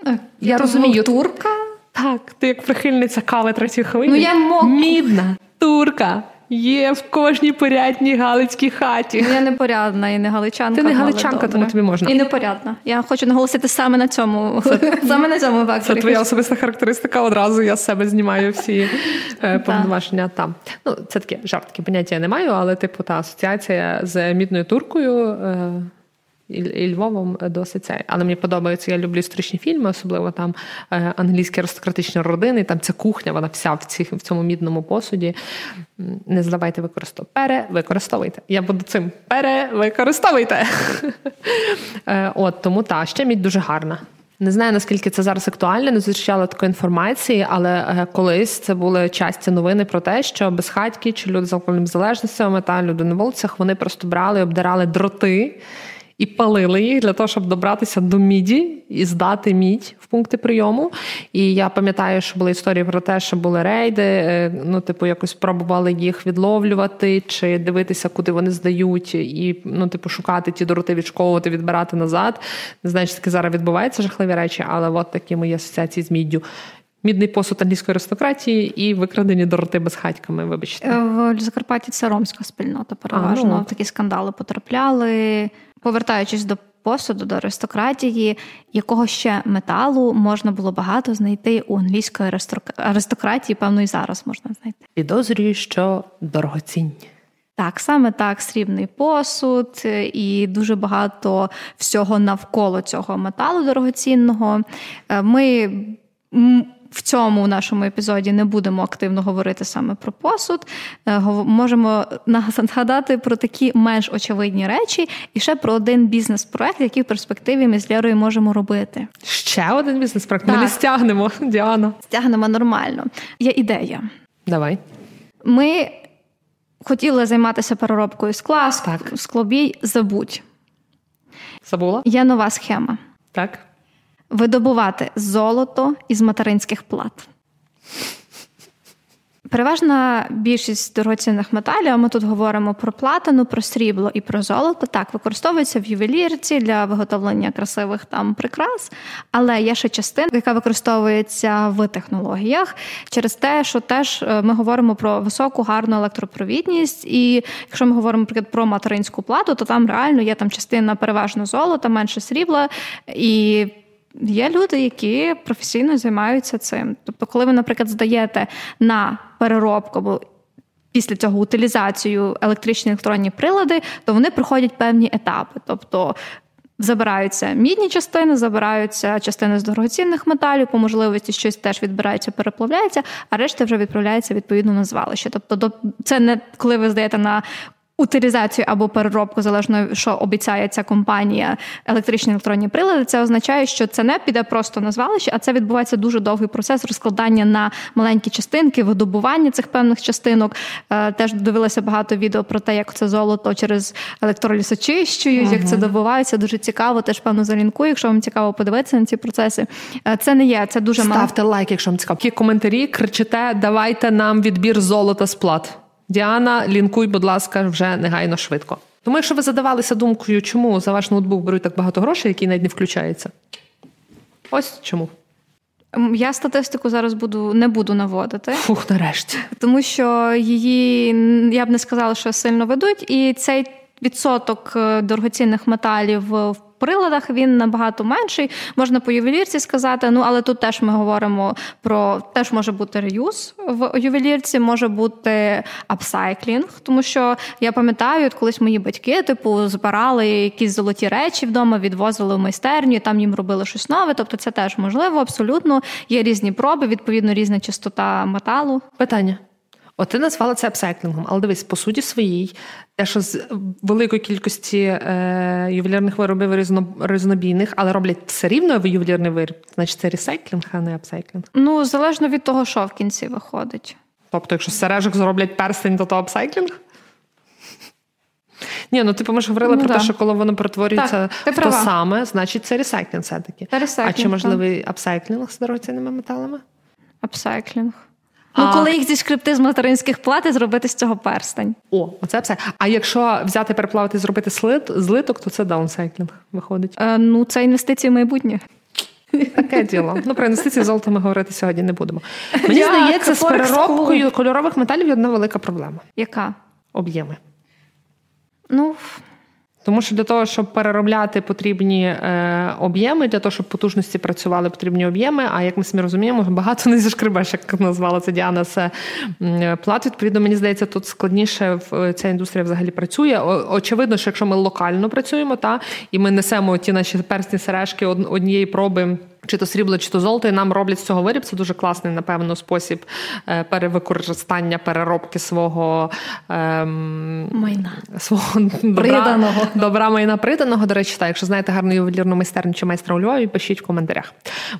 А, е, я розумію, турка. Так, ти як прихильниця кави третьої хвилі. Ну, я мог... Мідна турка. Є в кожній порядній галицькій хаті. Ну, Я не порядна і не галичанка. Ти не галичанка, тому тобі можна. І не порядна. Я хочу наголосити саме на цьому. Саме на цьому Це твоя особиста характеристика. Одразу я з себе знімаю всі е, повноваження там. Ну, це таке жартки, поняття я не маю, але типу та асоціація з мідною туркою. Е, і, Львовом досить цей. Але мені подобається, я люблю історичні фільми, особливо там е, англійські аристократичні родини. Там ця кухня, вона вся в, цих, в цьому мідному посуді. Не здавайте використовувати. Перевикористовуйте. Я буду цим перевикористовуйте. Е, От тому та ще мідь дуже гарна. Не знаю наскільки це зараз актуально, не зустрічала такої інформації, але е, колись це були часті новини про те, що безхатьки чи люди з алкогольним залежностями та люди на вулицях вони просто брали і обдирали дроти і палили їх для того, щоб добратися до міді і здати мідь в пункти прийому. І я пам'ятаю, що були історії про те, що були рейди, е, ну, типу, якось пробували їх відловлювати чи дивитися, куди вони здають, і ну, типу, шукати ті дроти, відшковувати, відбирати назад. Не знаю, чи таке зараз відбуваються жахливі речі, але от такі мої асоціації з міддю. Мідний посуд англійської аристократії і викрадені дороти безхатьками, вибачте. Е, В Закарпатті це ромська спільнота переважно. А, ну. В такі скандали потрапляли. Повертаючись до посуду, до аристократії, якого ще металу можна було багато знайти у англійської аристок- аристократії, певно, і зараз можна знайти. Підозрюю, що дорогоцінні. Так, саме так, срібний посуд і дуже багато всього навколо цього металу дорогоцінного. Е, Ми в цьому нашому епізоді не будемо активно говорити саме про посуд. Е, Можемо нагадати про такі менш очевидні речі і ще про один бізнес-проект, який в перспективі ми з Лєрою можемо робити. Ще один бізнес-проект. Ми не стягнемо, Діана. Стягнемо нормально. Є ідея. Давай. Ми хотіли займатися переробкою скла, Так. склобій, забудь. Забула? Є нова схема: Так. Видобувати золото із материнських плат. Переважна більшість дорогоцінних металів, а ми тут говоримо про платину, про срібло і про золото. Так, використовується в ювелірці для виготовлення красивих там прикрас, але є ще частина, яка використовується в технологіях через те, що теж е, ми говоримо про високу гарну електропровідність. І якщо ми говоримо наприклад, про материнську плату, то там реально є там частина переважно золота, менше срібла і. Є люди, які професійно займаються цим. Тобто, коли ви, наприклад, здаєте на переробку або після цього утилізацію електричні електронні прилади, то вони проходять певні етапи. Тобто забираються мідні частини, забираються частини з дорогоцінних металів, по можливості щось теж відбирається, переплавляється, а решта вже відправляється відповідно на звалище. Тобто, це не коли ви здаєте на утилізацію або переробку, залежно що обіцяє ця компанія електричні електронні прилади, це означає, що це не піде просто на звалище, а це відбувається дуже довгий процес розкладання на маленькі частинки, видобування цих певних частинок. Е, Теж дивилася багато відео про те, як це золото через електроліз очищують, як це добувається. Дуже цікаво. Теж певно залінкую, якщо вам цікаво подивитися на ці процеси. Е, Це не є, це дуже мало. Ставте лайк, якщо вам цікаво. Які коментарі кричите, давайте нам відбір золота з плат. Діана, лінкуй, будь ласка, вже негайно швидко. Тому, якщо ви задавалися думкою, чому за ваш ноутбук беруть так багато грошей, який навіть не включається. Ось чому. Я статистику зараз буду не буду наводити. Фух, нарешті. тому що її я б не сказала, що сильно ведуть, і цей відсоток е, дорогоцінних металів в приладах він набагато менший. Можна по ювелірці сказати. Ну але тут теж ми говоримо про теж може бути реюз в ювелірці, може бути апсайклінг, тому що я пам'ятаю, от колись мої батьки, типу, збирали якісь золоті речі вдома, відвозили в майстерню, і там їм робили щось нове. Тобто, це теж можливо, абсолютно. Є різні проби, відповідно, різна частота металу. Питання. От ти назвала це апсайклінгом, але дивись, по суті своїй, те, що з великої кількості е, ювелірних виробів різно, різнобійних, але роблять все рівно ювелірний виріб, значить це ресайклінг, а не апсайклінг. Ну, залежно від того, що в кінці виходить. Тобто, якщо з сережок зроблять перстень, то то апсайклінг? Ні, ну типу, ми ж говорили Ну, про да. те, що коли воно перетворюється Так, в то саме, значить це ресайклінг все-таки. Це ресайклінг, а чи можливий апсайклінг з дорогоцінними металами? Апсайклінг. А- Ну, коли їх зішкребти з материнських плат і зробити з цього перстень. О, оце все. А якщо взяти, переплавити, зробити слит, злиток, то це даунсайклінг виходить. Е, ну, це інвестиції в майбутнє. Таке діло. Ну, про інвестиції золота ми говорити сьогодні не будемо. Мені Як? здається, з переробкою кольорових металів є одна велика проблема Яка? об'єми. Ну, Тому що для того, щоб переробляти потрібні е, об'єми, для того, щоб потужності працювали, потрібні об'єми. А як ми самі розуміємо, багато не зашкребеш, як назвала це Діана, це м, плат. Відповідно, мені здається, тут складніше е, ця індустрія взагалі працює. Очевидно, що якщо ми локально працюємо, та і ми несемо ті наші персні сережки од- однієї проби. Чи то срібло, чи то золото, і нам роблять з цього виріб. Це дуже класний, напевно, спосіб е, перевикористання переробки свого ем, майна. свого добра, добра майна приданого. До речі, так, якщо знаєте гарну ювелірну майстерню чи майстра у Львові, пишіть в коментарях.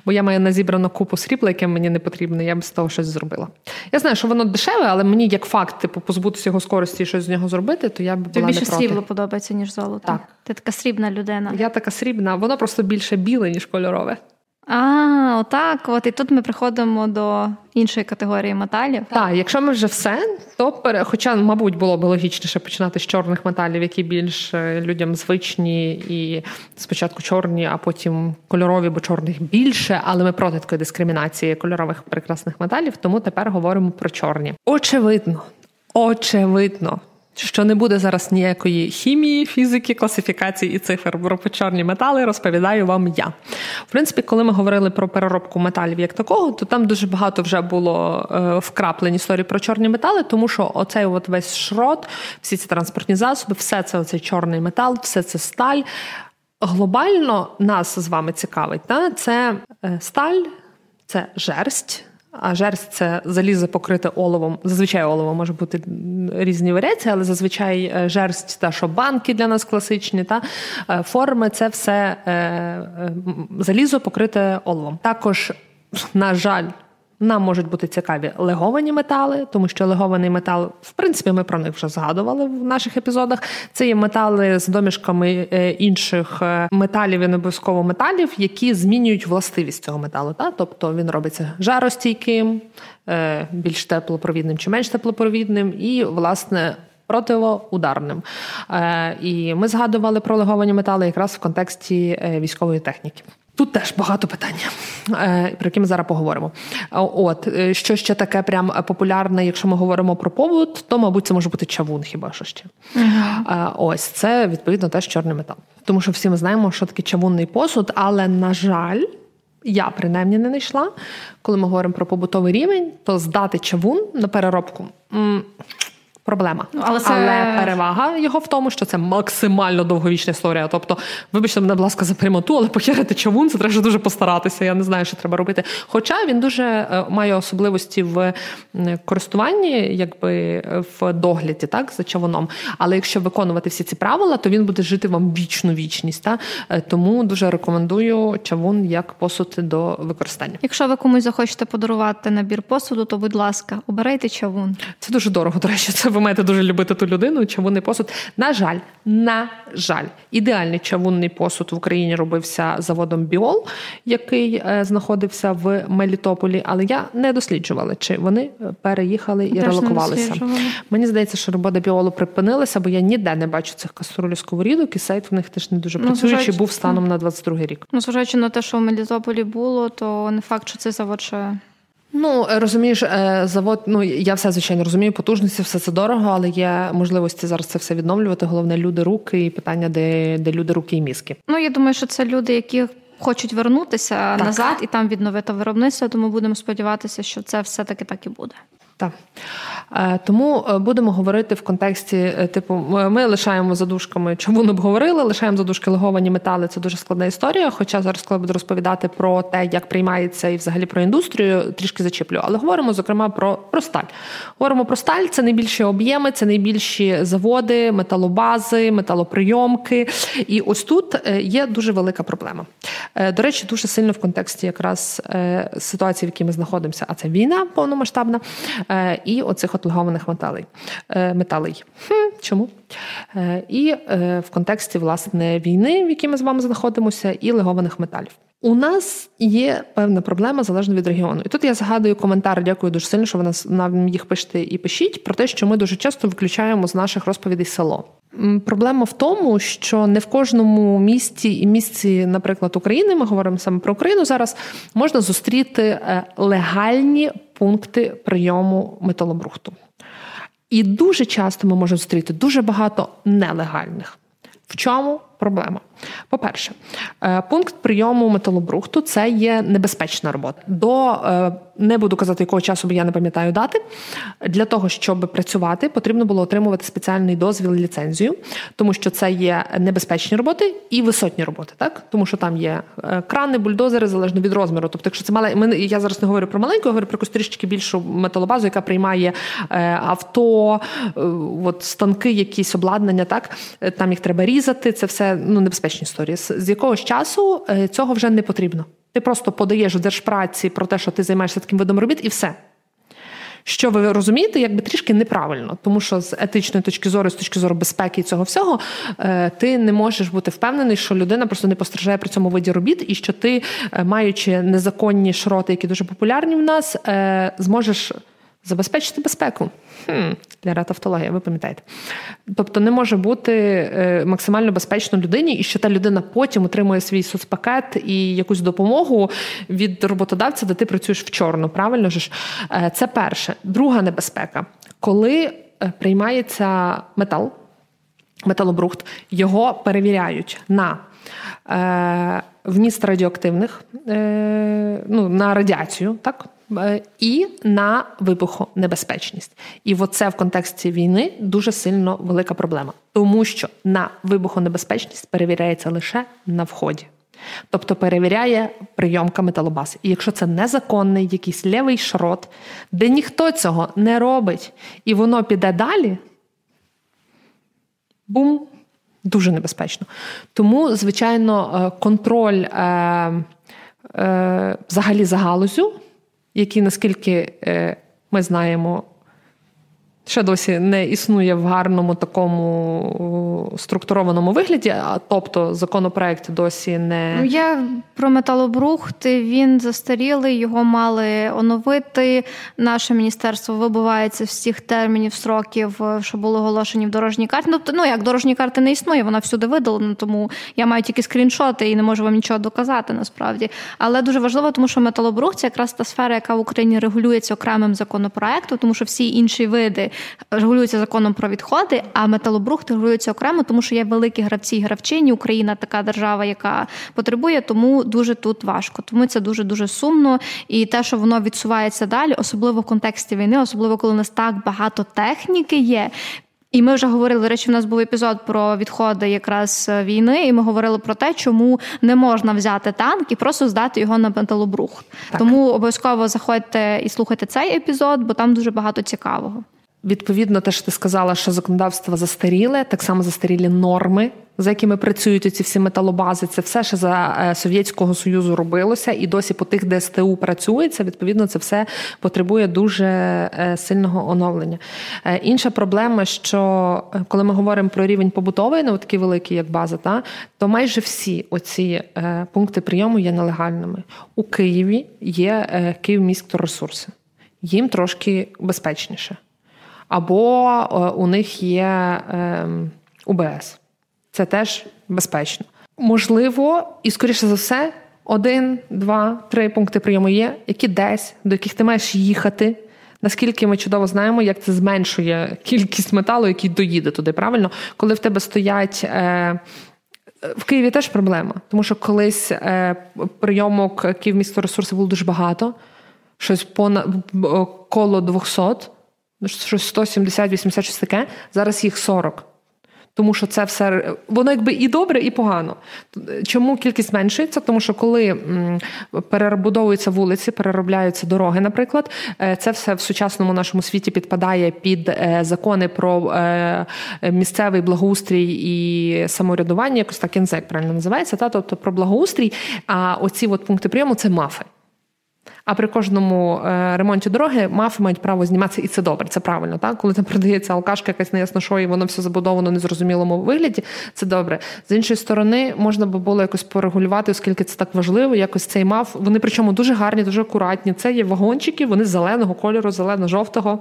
Бо я маю назібрану купу срібла, яке мені не потрібне, я б з того щось зробила. Я знаю, що воно дешеве, але мені як факт, типу, позбутися його скорості і щось з нього зробити, то я б була Тобі не більше проти. срібло подобається, ніж золото. Так. Ти така срібна людина. Я така срібна, воно просто більше біле, ніж кольорове. А, отак. От і тут ми приходимо до іншої категорії металів. Так, якщо ми вже все, то пере... хоча, мабуть, було б логічніше починати з чорних металів, які більш е, людям звичні, і спочатку чорні, а потім кольорові, бо чорних більше. Але ми проти такої дискримінації кольорових прекрасних металів, тому тепер говоримо про чорні. Очевидно, очевидно. Що не буде зараз ніякої хімії, фізики, класифікації і цифр про чорні метали, розповідаю вам я. В принципі, коли ми говорили про переробку металів як такого, то там дуже багато вже було е, вкраплень історії про чорні метали, тому що оцей от весь шрот, всі ці транспортні засоби, все це оцей чорний метал, все це сталь. Глобально нас з вами цікавить. Та? Це е, сталь, це жерсть. А жерсть це залізо покрите оловом. Зазвичай олово може бути різні варіації, але зазвичай е, жерсть, та що банки для нас класичні, та е, форми це все е, залізо покрите оловом. Також, на жаль, нам можуть бути цікаві леговані метали, тому що легований метал, в принципі, ми про них вже згадували в наших епізодах. Це є метали з домішками е, інших е, металів і не обов'язково металів, які змінюють властивість цього металу. Та? Тобто він робиться жаростійким, е, більш теплопровідним чи менш теплопровідним, і, власне, противоударним. І ми згадували про леговані метали якраз в контексті військової техніки. Тут теж багато питань, е, про які ми зараз поговоримо. От е, що ще таке прям популярне, якщо ми говоримо про побут, то мабуть це може бути чавун, хіба що ще. Е, Ось це відповідно теж чорний метал. Тому що всі ми знаємо, що таке чавунний посуд, але на жаль. Я принаймні не знайшла. Коли ми говоримо про побутовий рівень, то здати чавун на переробку проблема. Ну, але це- перевага його в тому, що це максимально довговічна історія. Тобто, вибачте мене, будь ласка, за прямоту, але похерити чавун, це треба дуже постаратися. Я не знаю, що треба робити. Хоча він дуже е, має особливості в користуванні, якби в догляді, так, за чавуном. Але якщо виконувати всі ці правила, то він буде жити вам вічну вічність. Та? Е, Тому дуже рекомендую чавун як посуд до використання. Якщо ви комусь захочете подарувати набір посуду, то будь ласка, обирайте чавун. Це дуже дорого. До речі, це ви маєте дуже любити ту людину. Чавунний посуд. На жаль, на жаль, ідеальний чавунний посуд в Україні робився заводом Біол, який е, знаходився в Мелітополі. Але я не досліджувала, чи вони е, переїхали і Теж релокувалися. Мені здається, що робота біолу припинилася, бо я ніде не бачу цих каструлів сковорідок, і сайт в них теж не дуже Ну, працюючий зважаючи- був станом на 22 рік. Ну, зважаючи на те, що в Мелітополі було, то не факт, що цей завод ще. Ну е, розумієш, е, завод. Ну я все звичайно розумію, потужності, все це дорого, але є можливості зараз це все відновлювати. Головне люди, руки і питання, де, де люди, руки і мізки. Ну, я думаю, що це люди, які хочуть вернутися Так. назад і там відновити виробництво, тому будемо сподіватися, що це все-таки так і буде. Так. Е, Тому е, будемо говорити в контексті, е, типу, ми- лишаємо задушками, чому не обговорили, лишаємо задушки леговані метали. Це дуже складна історія. Хоча зараз, коли буду розповідати про те, як приймається і взагалі про індустрію, трішки зачіплю. Але говоримо, зокрема, про, про сталь. Говоримо про сталь, це найбільші об'єми, це найбільші заводи, металобази, металоприйомки. І ось тут є дуже велика проблема. До речі, дуже сильно в контексті якраз ситуації, в якій ми знаходимося, а це війна повномасштабна. Е, і оцих от легованих металей. Е, металей. Хм, Чому? І в контексті власне війни, в якій ми з вами знаходимося, і легованих металів. У нас є певна проблема залежно від регіону. І тут я згадую коментар, дякую дуже сильно, що ви нас нам їх пишете і пишіть про те, що ми дуже часто виключаємо з наших розповідей село. Проблема в тому, що не в кожному місті і місці, наприклад, України, ми говоримо саме про Україну зараз, можна зустріти е, легальні пункти прийому металобрухту. І дуже часто ми можемо зустріти дуже багато нелегальних. В чому проблема? По-перше, е, пункт прийому металобрухту це є небезпечна робота. До е, не буду казати, якого часу, бо я не пам'ятаю дати. Для того, щоб працювати, потрібно було отримувати спеціальний дозвіл ліцензію, тому що це є небезпечні роботи і висотні роботи, так тому що там є е, крани, бульдозери залежно від розміру. Тобто, якщо це мале, я зараз не говорю про маленьку, я говорю про трішки більшу металобазу, яка приймає авто, от станки, якісь обладнання. Так там їх треба різати. Це все ну небезпечні історії. З якогось часу цього вже не потрібно. Ти просто подаєш в держпраці про те, що ти займаєшся таким видом робіт, і все. Що ви розумієте, якби трішки неправильно, тому що з етичної точки зору, з точки зору безпеки і цього всього, е, ти не можеш бути впевнений, що людина просто не постраждає при цьому виді робіт, і що ти, е, маючи незаконні шроти, які дуже популярні в нас, е, зможеш Забезпечити безпеку Хм, для ратавтології, ви пам'ятаєте. Тобто не може бути е, максимально безпечно людині, і що та людина потім отримує свій соцпакет і якусь допомогу від роботодавця, де ти працюєш в чорну. Правильно ж? Е, це перше. Друга небезпека, коли е, приймається метал, металобрухт, його перевіряють на вміст радіоактивних, ну, на радіацію, так? Е, і на вибухонебезпечність. І оце в контексті війни дуже сильно велика проблема, тому що на вибухонебезпечність перевіряється лише на вході. Тобто перевіряє прийомка металобази. І якщо це незаконний якийсь лівий шрот, де ніхто цього не робить, і воно піде далі, бум, дуже небезпечно. Тому, звичайно, е, контроль е, е, взагалі за галузю які наскільки е, ми знаємо, ще досі не існує в гарному такому структурованому вигляді, а тобто законопроект досі не Ну, я про металобрухт, він застарілий, його мали оновити. Наше міністерство вибувається всіх термінів, строків, що були оголошені в дорожній карті. Ну, ну як дорожні карти не існує, вона всюди видалена, тому я маю тільки скріншоти і не можу вам нічого доказати насправді. Але дуже важливо, тому що металобрухт це якраз та сфера, яка в Україні регулюється окремим законопроектом, тому що всі інші види регулюються законом про відходи, а металобрухт регулюється окремо, тому що є великі гравці і гравчині. Україна така держава, яка потребує, тому дуже тут важко. Тому це дуже дуже сумно. І те, що воно відсувається далі, особливо в контексті війни, особливо коли у нас так багато техніки є. І ми вже говорили, до речі, у нас був епізод про відходи якраз е, війни, і ми говорили про те, чому не можна взяти танк і просто здати його на металобрухт. Тому обов'язково заходьте і слухайте цей епізод, бо там дуже багато цікавого. Відповідно, те, що ти сказала, що законодавство застаріле, так само застарілі норми, за якими працюють ці всі металобази. Це все ще за е, Совєтського Союзу робилося, і досі по тих ДСТУ працюється. Відповідно, це все потребує дуже е, сильного оновлення. Е, інша проблема, що коли ми говоримо про рівень побутовий, не такий великий, як база, та то майже всі оці пункти прийому є нелегальними. У Києві є Київміськторесурси. Їм трошки безпечніше або е, у них є ем, УБС. Це теж безпечно. Можливо, і скоріше за все, один, два, три пункти прийому є, які десь, до яких ти маєш їхати. Наскільки ми чудово знаємо, як це зменшує кількість металу, який доїде туди, правильно? Коли в тебе стоять. Е, в Києві теж проблема, тому що колись е, прийомок Київмісторесурсів було дуже багато, щось понад коло 200, Ну, щось 170-80 щось таке, зараз їх 40. Тому що це все воно якби і добре, і погано. Чому кількість зменшується? Тому що коли перебудовуються вулиці, переробляються дороги, наприклад, е, це все в сучасному нашому світі підпадає під е, закони про е, місцевий благоустрій і самоврядування, якось так як правильно називається, та тобто про благоустрій. А оці от пункти прийому це мафи. А при кожному е, ремонті дороги мафи мають право зніматися, і це добре, це правильно. Так? Коли там продається алкашка, якась неясно що, і воно все забудовано в незрозумілому вигляді, це добре. З іншої сторони, можна би було якось порегулювати, оскільки це так важливо. Якось цей маф. Вони причому дуже гарні, дуже акуратні. Це є вагончики, вони зеленого кольору, зелено-жовтого.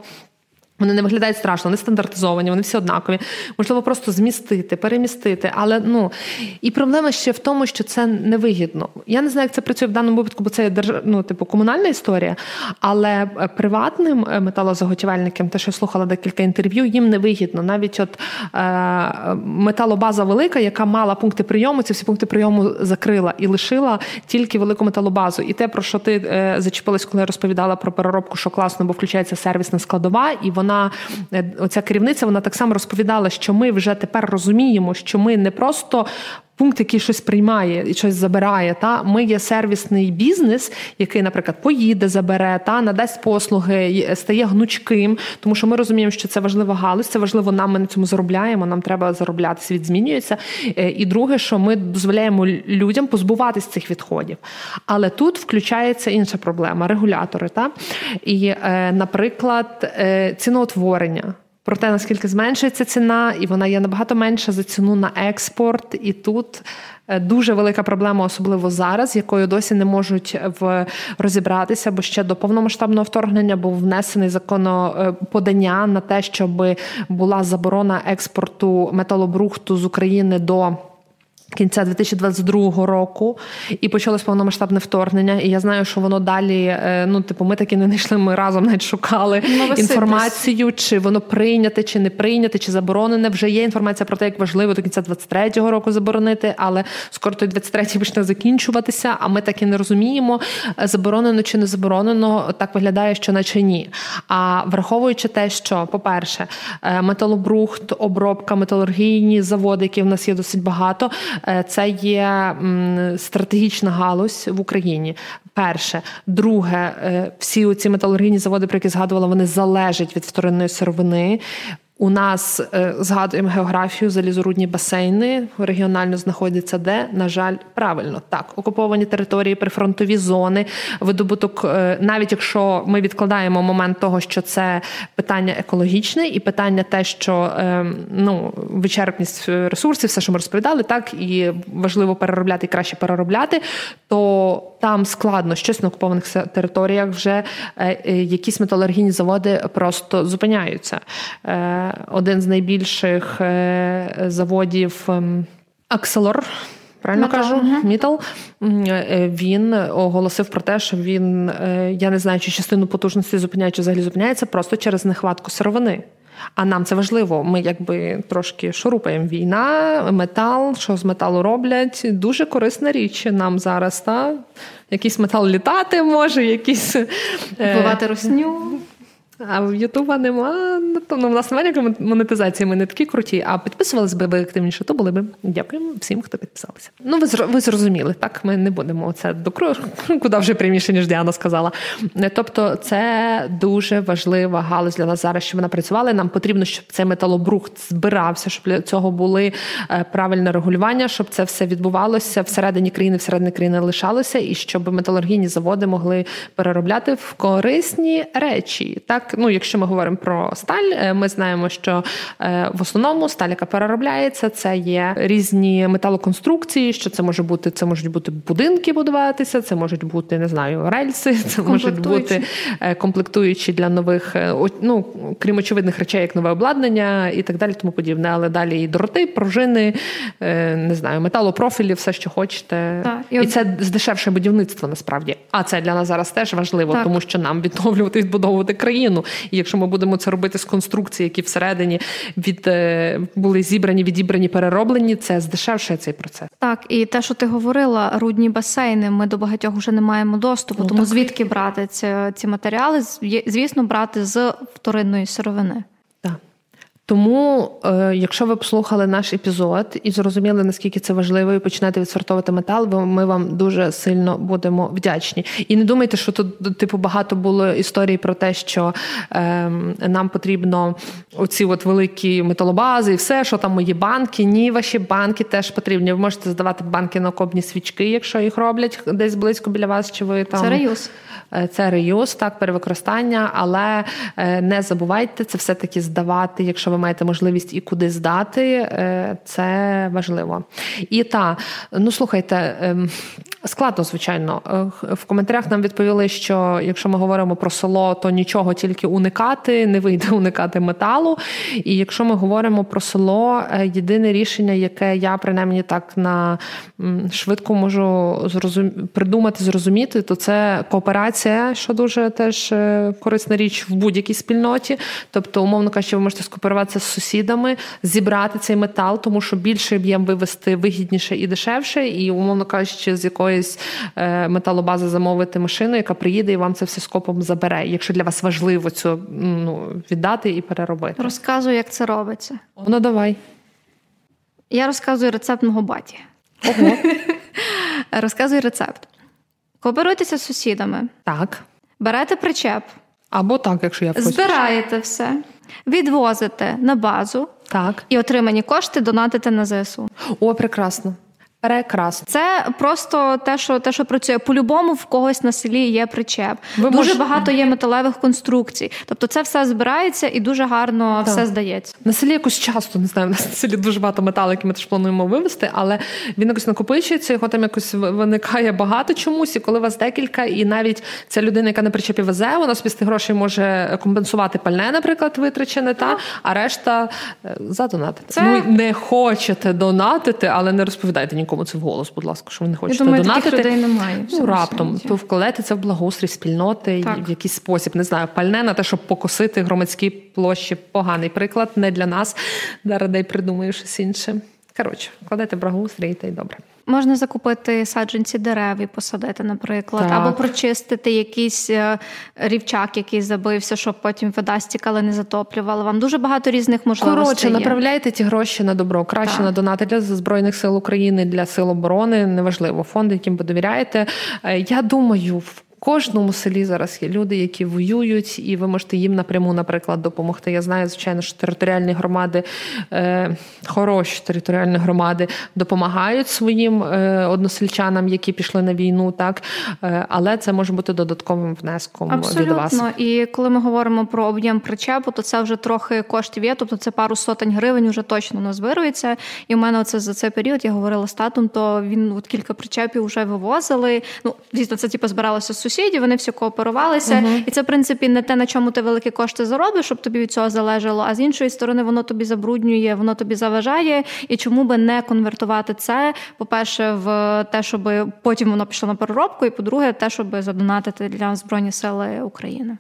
Вони не виглядають страшно, вони стандартизовані, вони всі однакові. Можливо, просто змістити, перемістити. Але ну і проблема ще в тому, що це невигідно. Я не знаю, як це працює в даному випадку, бо це є держ... ну, типу комунальна історія. Але е, приватним е, металозаготівельникам, те, що я слухала декілька інтерв'ю, їм не вигідно. Навіть от е, металобаза велика, яка мала пункти прийому, ці всі пункти прийому закрила і лишила тільки велику металобазу. І те, про що ти е, зачепилась, коли я розповідала про переробку, що класно, бо включається сервісна складова, і вона вона е, оця керівниця, вона так само розповідала, що ми вже тепер розуміємо, що ми не просто пункт, який щось приймає і щось забирає. Та Ми є сервісний бізнес, який, наприклад, поїде, забере, та надасть послуги, стає гнучким, тому що ми розуміємо, що це важлива галузь, це важливо нам. Ми на цьому заробляємо. Нам треба заробляти. Світ змінюється. Е, і друге, що ми дозволяємо людям позбуватись цих відходів. Але тут включається інша проблема регулятори. Та? І, е, наприклад, е, ціноутворення про те, наскільки зменшується ціна, і вона є набагато менша за ціну на експорт. І тут е, дуже велика проблема, особливо зараз, якою досі не можуть в розібратися, бо ще до повномасштабного вторгнення був внесений законоподання на те, щоб була заборона експорту металобрухту з України до. Кінця 2022 року і почалось повномасштабне вторгнення. І я знаю, що воно далі. Е, ну, типу, ми таки не знайшли. Ми разом навіть шукали ну, інформацію, чи воно прийняте, чи не прийняте, чи заборонене. Вже є інформація про те, як важливо до кінця 23-го року заборонити, але скоро той 23-й почне закінчуватися. А ми так і не розуміємо, е, заборонено чи не заборонено. Так виглядає, що наче ні. А враховуючи те, що, по-перше, е, металобрухт, обробка, металургійні заводи, які в нас є досить багато. Е, це є стратегічна галузь в Україні. Перше, друге, е, всі ці металургійні заводи, про які згадувала, вони залежать від вторинної сировини. У нас е, згадуємо географію, залізорудні басейни регіонально знаходяться де, на жаль, правильно так, окуповані території, прифронтові зони, видобуток, е, навіть якщо ми відкладаємо момент того, що це питання екологічне, і питання те, що е, ну вичерпність ресурсів, все, що ми розповідали, так і важливо переробляти і краще переробляти, то там складно. Щось на окупованих територіях вже якісь металургійні заводи просто зупиняються один з найбільших е, заводів ем, Акселор. Правильно Metal. кажу, Мітал е, він оголосив про те, що він, е, я не знаю, чи частину потужності зупиняє, чи взагалі зупиняється просто через нехватку сировини. А нам це важливо. Ми якби трошки шурупаємо війна, метал, що з металу роблять. Дуже корисна річ нам зараз. Та? Якийсь метал літати може, якийсь вбивати росню. А в Ютуба нема. Ну, в нас немає монетизації, ми не такі круті, а підписувались би ви активніше, то були би. Дякуємо всім, хто підписалися. Ну, ви ви зрозуміли, так? Ми не будемо це до куди вже пряміше, ніж Діана сказала. Тобто, це дуже важлива галузь для нас зараз, щоб вона працювала. Нам потрібно, щоб цей металобрухт збирався, щоб для цього були е, правильне регулювання, щоб це все відбувалося всередині країни, всередині країни лишалося, і щоб металургійні заводи могли переробляти в корисні речі. Так ну, якщо ми говоримо про сталь, е, ми знаємо, що е, в основному сталь, яка переробляється, це є різні металоконструкції. Що це може бути? Це можуть бути будинки будуватися, це можуть бути не знаю, рельси, це можуть бути е, комплектуючі для нових, ну крім очевидних речей, як нове обладнання і так далі, тому подібне. Але далі і дроти, пружини, не знаю, металопрофілі, все, що хочете, так, і, і от... це здешевше будівництво насправді. А це для нас зараз теж важливо, так. тому що нам відновлювати відбудовувати країну частину. І якщо ми будемо це робити з конструкції, які всередині від е, були зібрані, відібрані, перероблені, це здешевшує цей процес. Так, і те, що ти говорила, рудні басейни, ми до багатьох вже не маємо доступу. Ну, тому так. звідки брати ці, ці матеріали? Звісно, брати з вторинної сировини. Тому, е, якщо ви послухали наш епізод і зрозуміли, наскільки це важливо, і починаєте відсортовувати метал, ми вам дуже сильно будемо вдячні. І не думайте, що тут типу багато було історій про те, що е, нам потрібно оці от великі металобази і все, що там мої банки. Ні, ваші банки теж потрібні. Ви можете здавати банки на окопні свічки, якщо їх роблять десь близько біля вас, чи ви там Це реюз. Це реюз, так, перевикористання, але е, не забувайте це все-таки здавати, якщо ви маєте можливість і куди здати, е, це важливо. І та, ну слухайте, ем, складно, звичайно. В коментарях нам відповіли, що якщо ми говоримо про село, то нічого тільки уникати, не вийде уникати металу. І якщо ми говоримо про село, єдине рішення, яке я принаймні так на швидко можу зрозум... придумати, зрозуміти, то це кооперація, що дуже теж е, корисна річ в будь-якій спільноті. Тобто, умовно кажучи, ви можете скооперуватися з сусідами, зібрати цей метал, тому що більший об'єм вивести вигідніше і дешевше, і умовно кажучи, з якоїсь е, металобази замовити машину, яка приїде і вам це все скопом забере. Якщо для вас важливо цю ну, віддати і переробити. Розказую, як це робиться. Ну давай. Я розказую рецепт мого баті. Ого. Розказую рецепт. Кооперуйтеся з сусідами. Так. Берете причеп. Або так, якщо я хочу. Збираєте все, відвозите на базу так. і отримані кошти донатити на ЗСУ. О, прекрасно. Прекрасно. Це просто те, що те, що працює. По-любому в когось на селі є причеп. Ви дуже мож... багато є металевих конструкцій. Тобто це все збирається і дуже гарно так. все здається. На селі якось часто не знаю. У нас на селі дуже багато металу, які ми теж плануємо вивезти, але він якось накопичується, його там якось виникає багато чомусь. І коли вас декілька, і навіть ця людина, яка на причепі везе, вона з тих грошей може компенсувати пальне, наприклад, витрачене, та а решта е, задонатити. Це... Ну не хочете донатити, але не розповідайте нікому нікому це вголос, будь ласка, що ви не хочете Я думаю, донатити. Таких людей немає. Ну, раптом то вкладете це в благоустрій спільноти так. в якийсь спосіб. Не знаю, пальне на те, щоб покосити громадські площі. Поганий приклад не для нас. Зараз дай придумаю щось інше. Коротше, вкладайте в благоустрій, та й добре. Можна закупити саджанці дерев і посадити, наприклад, так. або прочистити якийсь е, рівчак, який забився, щоб потім вода стікала, не затоплювала. Вам дуже багато різних можливостей. Коротше, є. направляйте ті гроші на добро. Краще так. на донати для збройних сил України, для сил оборони. Неважливо, фонди, яким ви довіряєте. Е, я думаю, в кожному селі зараз є люди, які воюють, і ви можете їм напряму, наприклад, допомогти. Я знаю, звичайно, що територіальні громади, е, хороші територіальні громади допомагають своїм е, односельчанам, які пішли на війну, так е, але це може бути додатковим внеском Абсолютно. від вас. І коли ми говоримо про об'єм причепу, то це вже трохи коштів є, тобто це пару сотень гривень вже точно назбирується. І в мене оце за цей період я говорила з татом, то він от кілька причепів вже вивозили. Ну, звісно, це типу збиралося сусідів, вони всі кооперувалися, uh-huh. і це в принципі не те, на чому ти великі кошти заробиш, щоб тобі від цього залежало. А з іншої сторони, воно тобі забруднює, воно тобі заважає. І чому би не конвертувати це? По-перше, в те, щоб потім воно пішло на переробку, і по-друге, те, щоб задонатити для збройні сили України.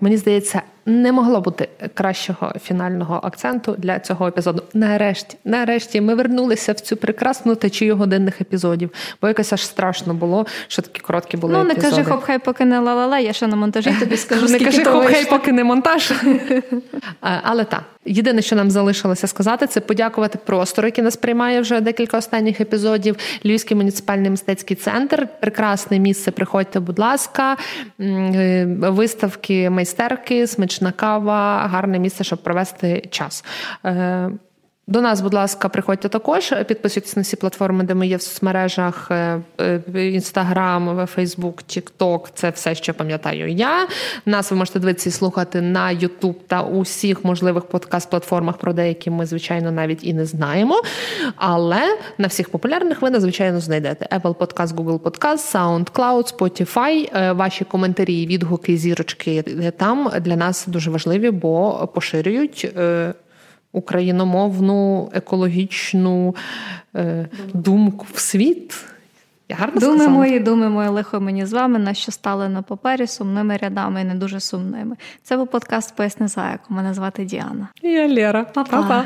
Мені здається, не могло бути кращого фінального акценту для цього епізоду. Нарешті, нарешті, ми вернулися в цю прекрасну течію годинних епізодів, бо якось аж страшно було, що такі короткі були. Ну, не епізоди. кажи хоп, хай поки не ла-ла-ла, я ще на монтажі тобі скажу. Не кажи хоп, хай поки не монтаж. Але так, єдине, що нам залишилося сказати, це подякувати простору, який нас приймає вже декілька останніх епізодів. Львівський муніципальний мистецький центр. Прекрасне місце. Приходьте, будь ласка, е, виставки, майстерки, смачні смачна кава, гарне місце, щоб провести час. Е, до нас, будь ласка, приходьте також. Підписуйтесь на всі платформи, де ми є в соцмережах: Інстаграм, Фейсбук, Тікток. Це все, що пам'ятаю я. Нас ви можете дивитися і слухати на Ютуб та усіх можливих подкаст-платформах, про деякі ми, звичайно, навіть і не знаємо. Але на всіх популярних ви надзвичайно знайдете Apple Podcast, Google Podcast, SoundCloud, Spotify. Е, ваші коментарі, відгуки, зірочки там для нас дуже важливі, бо поширюють. Україномовну екологічну е, думку в світ. Я гарно Думи сказала? мої, думи мої, лихо мені з вами, на що стали на папері сумними рядами і не дуже сумними. Це був подкаст Поясни заяку. Мене звати Діана. Я Лера. Па-па. Па-па.